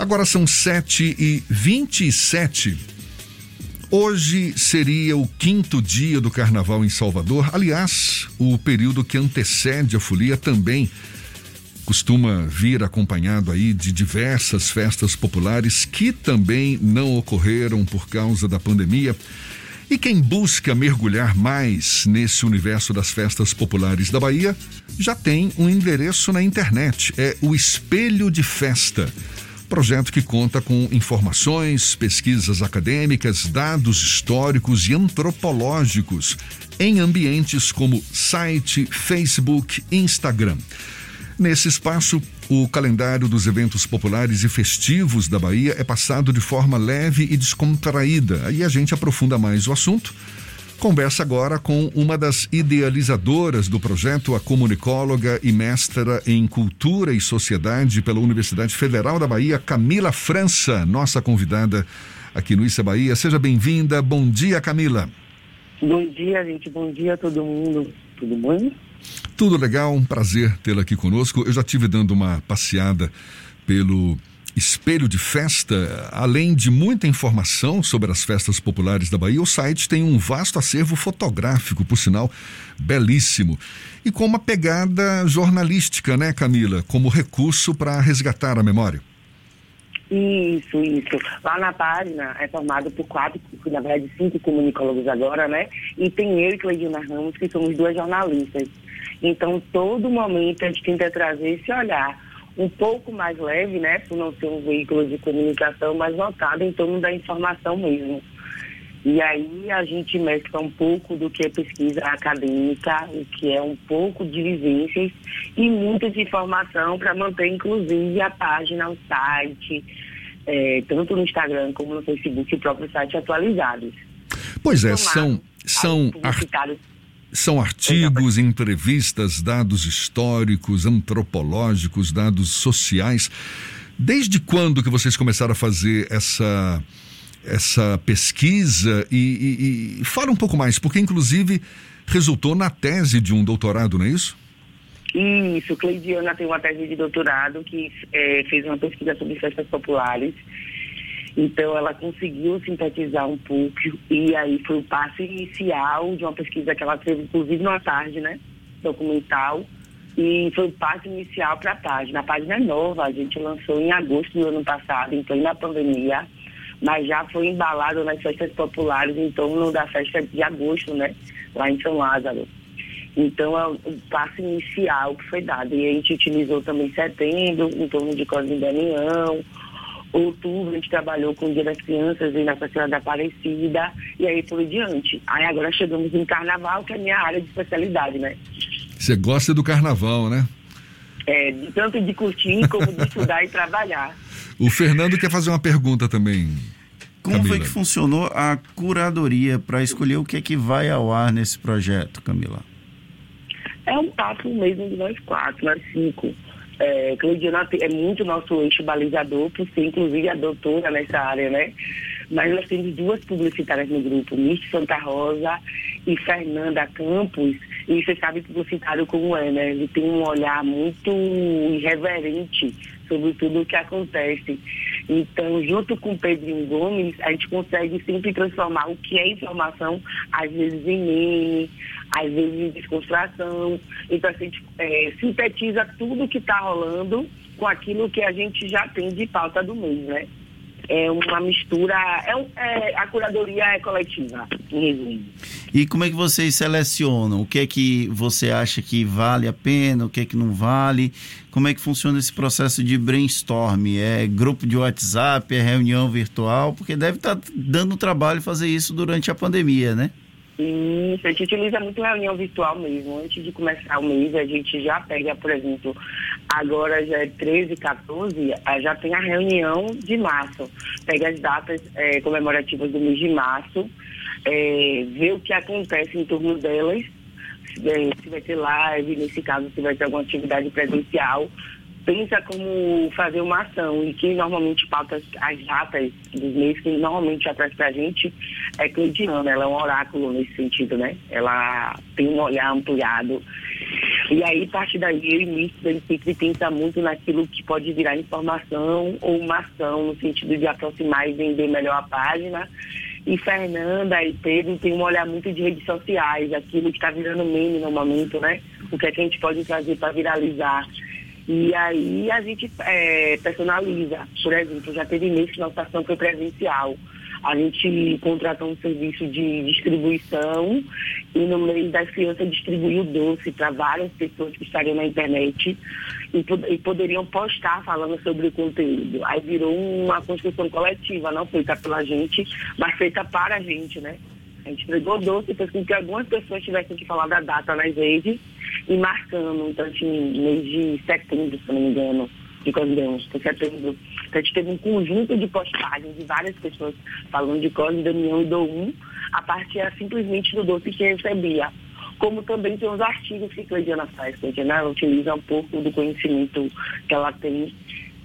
Agora são 7 e 27 Hoje seria o quinto dia do carnaval em Salvador. Aliás, o período que antecede a folia também costuma vir acompanhado aí de diversas festas populares que também não ocorreram por causa da pandemia. E quem busca mergulhar mais nesse universo das festas populares da Bahia já tem um endereço na internet: é o Espelho de Festa. Projeto que conta com informações, pesquisas acadêmicas, dados históricos e antropológicos em ambientes como site, Facebook, Instagram. Nesse espaço, o calendário dos eventos populares e festivos da Bahia é passado de forma leve e descontraída. Aí a gente aprofunda mais o assunto. Conversa agora com uma das idealizadoras do projeto, a comunicóloga e mestra em Cultura e Sociedade pela Universidade Federal da Bahia, Camila França, nossa convidada aqui no Issa Bahia. Seja bem-vinda. Bom dia, Camila. Bom dia, gente. Bom dia a todo mundo. Tudo bom? Tudo legal, um prazer tê-la aqui conosco. Eu já tive dando uma passeada pelo espelho de festa, além de muita informação sobre as festas populares da Bahia, o site tem um vasto acervo fotográfico, por sinal, belíssimo. E com uma pegada jornalística, né, Camila? Como recurso para resgatar a memória. Isso, isso. Lá na página é formado por quatro, na verdade cinco comunicólogos agora, né? E tem eu e Cleidina Ramos, que somos duas jornalistas. Então, todo momento a gente tenta trazer esse olhar um pouco mais leve, né? Por não ser um veículo de comunicação, mais voltado em torno da informação mesmo. E aí a gente mescla um pouco do que é pesquisa acadêmica, o que é um pouco de vivências e muita de informação para manter, inclusive, a página, o site, é, tanto no Instagram como no Facebook, o próprio site atualizados. Pois é, são, são, são artigos, entrevistas, dados históricos, antropológicos, dados sociais. Desde quando que vocês começaram a fazer essa essa pesquisa e, e, e fala um pouco mais, porque inclusive resultou na tese de um doutorado, não é isso? Isso, Cleidiana tem uma tese de doutorado que é, fez uma pesquisa sobre festas populares. Então ela conseguiu sintetizar um pouco e aí foi o passo inicial de uma pesquisa que ela teve, inclusive numa tarde, né? Documental. E foi o passo inicial para a página. A página é nova, a gente lançou em agosto do ano passado, então na pandemia mas já foi embalado nas festas populares em torno da festa de agosto, né? Lá em São Lázaro. Então, é o passo inicial que foi dado. E a gente utilizou também setembro, em torno de Cosme Damião. Outubro, a gente trabalhou com o Dia das Crianças e Nossa Senhora da Aparecida. E aí por diante. Aí agora chegamos em Carnaval, que é a minha área de especialidade, né? Você gosta do Carnaval, né? É, tanto de curtir como de estudar e trabalhar. O Fernando quer fazer uma pergunta também. Como Camila. foi que funcionou a curadoria para escolher o que é que vai ao ar nesse projeto, Camila? É um papo mesmo de nós quatro, nós cinco. É, Claudiana é muito nosso eixo balizador, por ser inclusive a doutora nessa área, né? Mas nós temos duas publicitárias no grupo, Misty Santa Rosa e Fernanda Campos. E você sabe publicitário como é, né? Ele tem um olhar muito irreverente sobre tudo o que acontece. Então, junto com Pedrinho Gomes, a gente consegue sempre transformar o que é informação, às vezes em meme, às vezes em desconstrução. Então, a gente é, sintetiza tudo que está rolando com aquilo que a gente já tem de pauta do mês, né? É uma mistura, é, um, é, a curadoria é coletiva, em resumo. E como é que vocês selecionam? O que é que você acha que vale a pena, o que é que não vale? Como é que funciona esse processo de brainstorm? É grupo de WhatsApp, é reunião virtual? Porque deve estar tá dando trabalho fazer isso durante a pandemia, né? Isso, a gente utiliza muito reunião virtual mesmo. Antes de começar o mês, a gente já pega, por exemplo, agora já é 13, 14, já tem a reunião de março. Pega as datas é, comemorativas do mês de março, é, vê o que acontece em torno delas, se vai ter live, nesse caso, se vai ter alguma atividade presencial, pensa como fazer uma ação e quem normalmente pauta as datas dos meses, quem normalmente já traz pra gente é Cleidiana, ela é um oráculo nesse sentido, né? Ela tem um olhar ampliado. E aí, a partir daí, eu e o Místico, ele sempre pensa muito naquilo que pode virar informação ou uma ação, no sentido de aproximar e vender melhor a página. E Fernanda e Pedro têm um olhar muito de redes sociais, aquilo que está virando meme no momento, né? O que, é que a gente pode trazer para viralizar. E aí a gente é, personaliza. Por exemplo, já teve mês que nossa ação foi presencial. A gente contratou um serviço de distribuição e no mês das crianças distribuiu doce para várias pessoas que estariam na internet e, e, poderiam postar falando sobre o conteúdo. Aí virou uma construção coletiva, não feita pela gente, mas feita para a gente, né? A gente entregou doce, fez com que algumas pessoas tivessem que falar da data nas redes e marcando, então, assim, mês de setembro, se não me engano, de demos, de setembro. Então, a gente teve um conjunto de postagens de várias pessoas falando de Cosme, Damião e do 1, a partir simplesmente do doce que recebia. Como também tem os artigos que Cleidiana faz, Cleidiana ela utiliza um pouco do conhecimento que ela tem.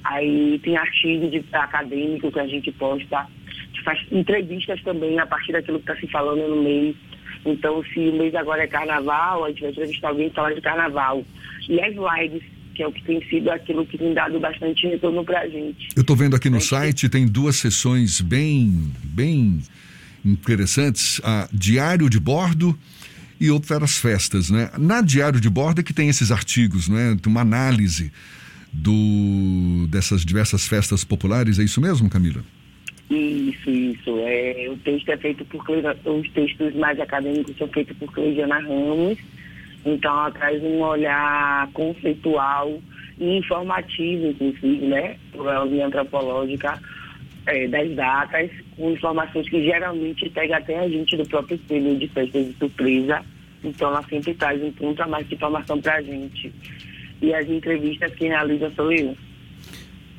Aí tem artigo de, acadêmico que a gente posta, que faz entrevistas também a partir daquilo que está se falando no mês. Então, se o mês agora é carnaval, a gente vai entrevistar alguém que fala de carnaval. E as lives que é o que tem sido aquilo que tem dado bastante retorno para a gente. Eu estou vendo aqui no site, tem duas sessões bem, bem interessantes, a Diário de Bordo e outras festas, né? Na Diário de Bordo é que tem esses artigos, né? Tem uma análise do, dessas diversas festas populares, é isso mesmo, Camila? Isso, isso. É, o texto é feito por os textos mais acadêmicos são feitos por Cleidiana Ramos então, ela traz um olhar conceitual e informativo, inclusive, né, por ela antropológica é, das datas, com informações que geralmente pega até a gente do próprio período de festa de surpresa. Então, ela sempre traz um ponto a mais de informação para a gente. E as entrevistas que realiza sou eu.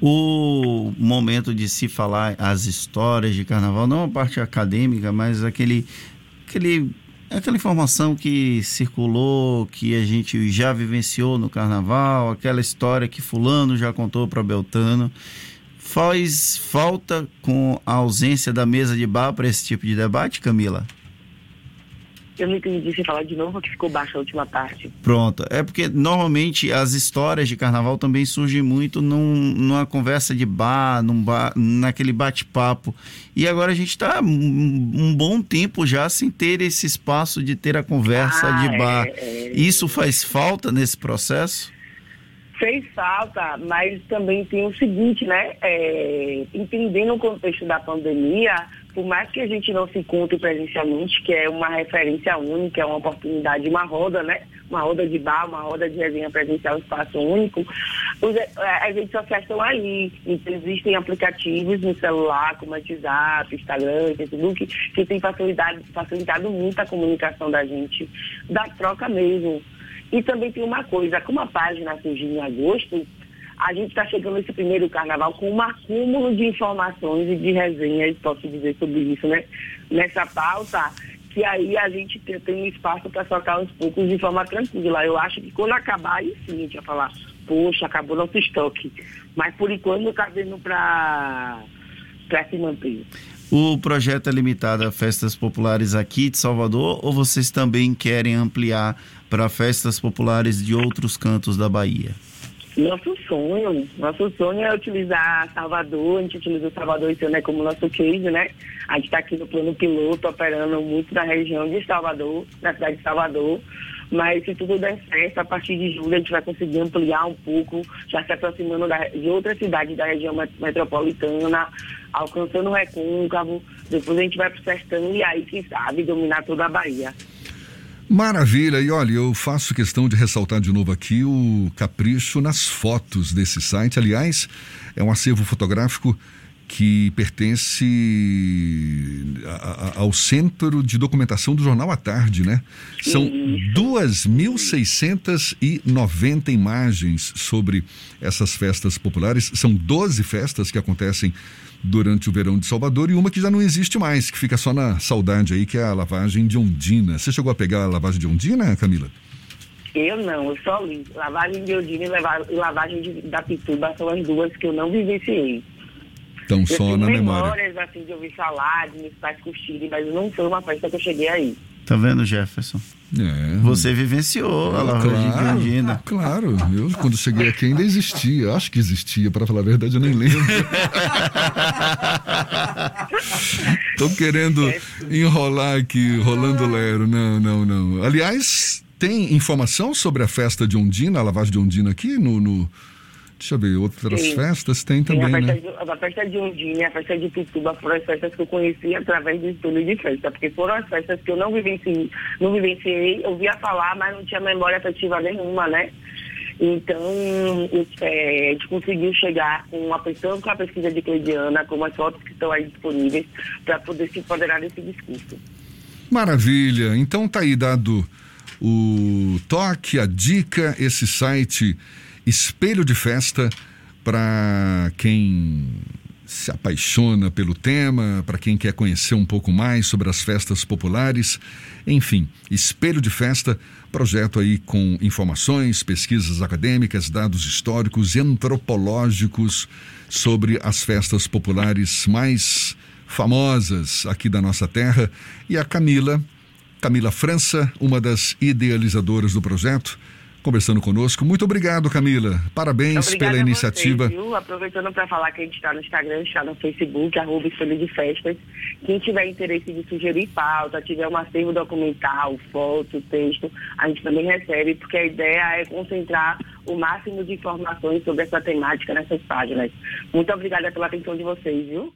O momento de se falar as histórias de carnaval, não a parte acadêmica, mas aquele, aquele aquela informação que circulou, que a gente já vivenciou no carnaval, aquela história que fulano já contou para Beltano, faz falta com a ausência da mesa de bar para esse tipo de debate, Camila? Eu não entendi se falar de novo que ficou baixa a última parte. Pronto. É porque normalmente as histórias de carnaval também surgem muito num, numa conversa de bar, num bar naquele bate-papo. E agora a gente está um, um, bom tempo já sem ter esse espaço de ter a conversa ah, de bar. É, é... Isso faz falta nesse processo? Fez falta, mas também tem o seguinte, né? É, entendendo o contexto da pandemia, por mais que a gente não se encontre presencialmente, que é uma referência única, é uma oportunidade, uma roda, né? Uma roda de bar, uma roda de resenha presencial, um espaço único, os, é, as redes sociais estão aí. Então, existem aplicativos no celular, como WhatsApp, Instagram, Facebook, que têm facilitado, facilitado muito a comunicação da gente, da troca mesmo. E também tem uma coisa, como a página surgiu em agosto, a gente está chegando nesse primeiro carnaval com um acúmulo de informações e de resenhas, posso dizer sobre isso, né? Nessa pauta, que aí a gente tem, tem espaço para soltar uns poucos de forma tranquila. Eu acho que quando acabar, aí sim a gente vai falar, poxa, acabou nosso estoque. Mas por enquanto está vendo para se manter. O projeto é limitado a festas populares aqui de Salvador ou vocês também querem ampliar para festas populares de outros cantos da Bahia? Nosso sonho, nosso sonho é utilizar Salvador, a gente utiliza Salvador esse ano é como nosso case, né? A gente está aqui no plano piloto, operando muito na região de Salvador, na cidade de Salvador, mas se tudo der certo, a partir de julho a gente vai conseguir ampliar um pouco, já se aproximando da, de outras cidades da região metropolitana, alcançando o recôncavo, depois a gente vai para o sertão e aí, quem sabe, dominar toda a Bahia. Maravilha, e olha, eu faço questão de ressaltar de novo aqui o capricho nas fotos desse site. Aliás, é um acervo fotográfico que pertence a, a, ao Centro de Documentação do Jornal à Tarde, né? São 2.690 imagens sobre essas festas populares. São 12 festas que acontecem durante o verão de Salvador e uma que já não existe mais, que fica só na saudade aí, que é a lavagem de Ondina. Você chegou a pegar a lavagem de Ondina, Camila? Eu não, eu só li. Lavagem de Ondina e lavagem de, da Pituba são as duas que eu não vivenciei. Então, só na memória. memórias, assim, de ouvir falar, de meus pais curtirem, mas não foi uma festa que eu cheguei aí. Tá vendo, Jefferson? É. Você vivenciou a Lava claro, de Andina. Claro, eu quando cheguei aqui ainda existia. Acho que existia, para falar a verdade, eu nem lembro. Tô querendo enrolar aqui, rolando lero. Não, não, não. Aliás, tem informação sobre a festa de Ondina, a lavagem de Ondina aqui no, no Deixa eu ver, outras Sim. festas tem também, Sim, a festa né? De, a festa de Undinha, a festa de Pituba foram as festas que eu conheci através do estudo de festa, porque foram as festas que eu não vivenciei, não vivenciei, ouvia falar, mas não tinha memória afetiva nenhuma, né? Então, é, a gente conseguiu chegar com uma pessoa com a pesquisa de Cleidiana, com as fotos que estão aí disponíveis, para poder se empoderar desse discurso. Maravilha! Então tá aí dado o toque, a dica, esse site espelho de festa para quem se apaixona pelo tema, para quem quer conhecer um pouco mais sobre as festas populares. Enfim, Espelho de Festa, projeto aí com informações, pesquisas acadêmicas, dados históricos e antropológicos sobre as festas populares mais famosas aqui da nossa terra. E a Camila, Camila França, uma das idealizadoras do projeto, conversando conosco. Muito obrigado, Camila. Parabéns Obrigada pela iniciativa. Vocês, Aproveitando para falar que a gente está no Instagram, está no Facebook, arroba Espelho de Festas. Quem tiver interesse de sugerir pauta, tiver um acervo documental, foto, texto, a gente também recebe, porque a ideia é concentrar o máximo de informações sobre essa temática nessas páginas. Muito obrigada pela atenção de vocês, viu?